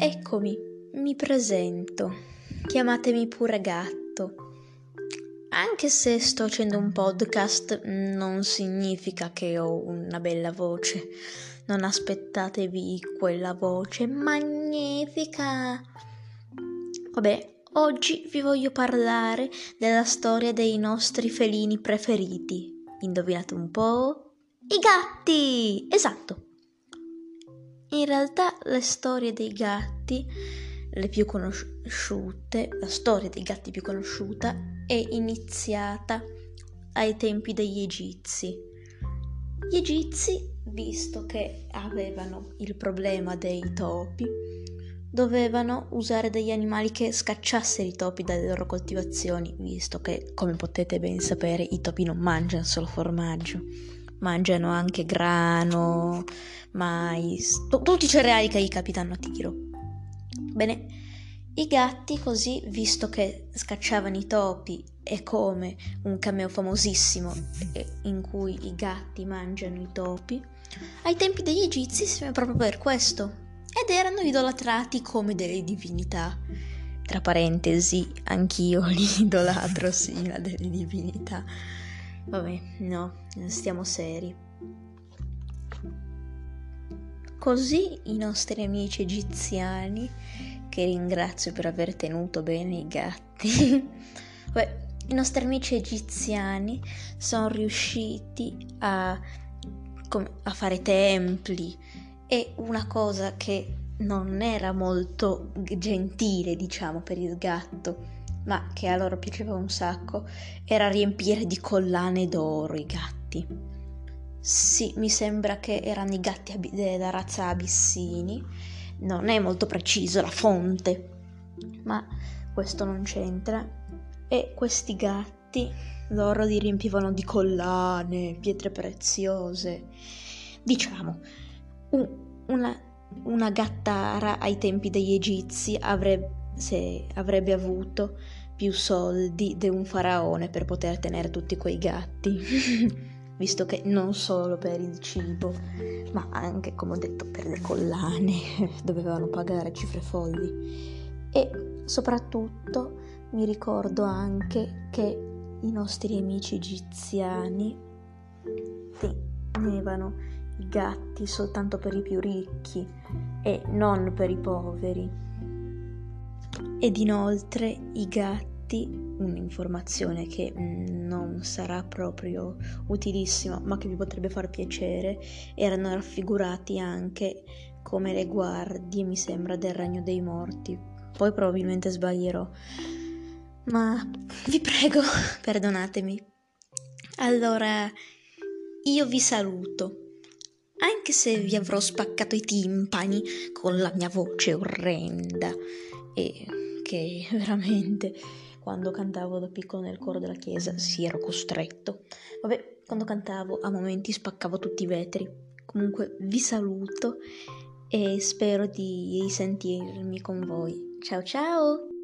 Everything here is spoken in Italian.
Eccomi, mi presento. Chiamatemi pure gatto. Anche se sto facendo un podcast non significa che ho una bella voce. Non aspettatevi quella voce magnifica. Vabbè, oggi vi voglio parlare della storia dei nostri felini preferiti. Indovinate un po'? I gatti! Esatto. In realtà le storie dei gatti, le più conosciute, la storia dei gatti più conosciuta è iniziata ai tempi degli egizi. Gli egizi, visto che avevano il problema dei topi, dovevano usare degli animali che scacciassero i topi dalle loro coltivazioni, visto che, come potete ben sapere, i topi non mangiano solo formaggio mangiano anche grano, mais, t- tutti i cereali che gli capitano a tiro. Bene, i gatti così, visto che scacciavano i topi e come un cameo famosissimo in cui i gatti mangiano i topi, ai tempi degli egizi si chiama proprio per questo ed erano idolatrati come delle divinità. Tra parentesi, anch'io li idolatro, sì, ma delle divinità. Vabbè, no, stiamo seri. Così i nostri amici egiziani, che ringrazio per aver tenuto bene i gatti, Beh, i nostri amici egiziani sono riusciti a, a fare templi e una cosa che non era molto gentile, diciamo, per il gatto ma che a loro piaceva un sacco, era riempire di collane d'oro i gatti. Sì, mi sembra che erano i gatti della razza Abissini, non è molto preciso la fonte, ma questo non c'entra. E questi gatti loro li riempivano di collane, pietre preziose. Diciamo, un, una, una gattara ai tempi degli egizi avrebbe, se avrebbe avuto più soldi di un faraone per poter tenere tutti quei gatti, visto che non solo per il cibo, ma anche, come ho detto, per le collane. Dovevano pagare cifre folli. E soprattutto mi ricordo anche che i nostri amici egiziani tenevano i gatti soltanto per i più ricchi e non per i poveri. Ed inoltre i gatti, un'informazione che mm, non sarà proprio utilissima ma che vi potrebbe far piacere, erano raffigurati anche come le guardie, mi sembra, del regno dei morti. Poi probabilmente sbaglierò. Ma vi prego, perdonatemi. Allora, io vi saluto anche se vi avrò spaccato i timpani con la mia voce orrenda e che veramente quando cantavo da piccolo nel coro della chiesa si ero costretto. Vabbè, quando cantavo a momenti spaccavo tutti i vetri. Comunque vi saluto e spero di risentirmi con voi. Ciao ciao!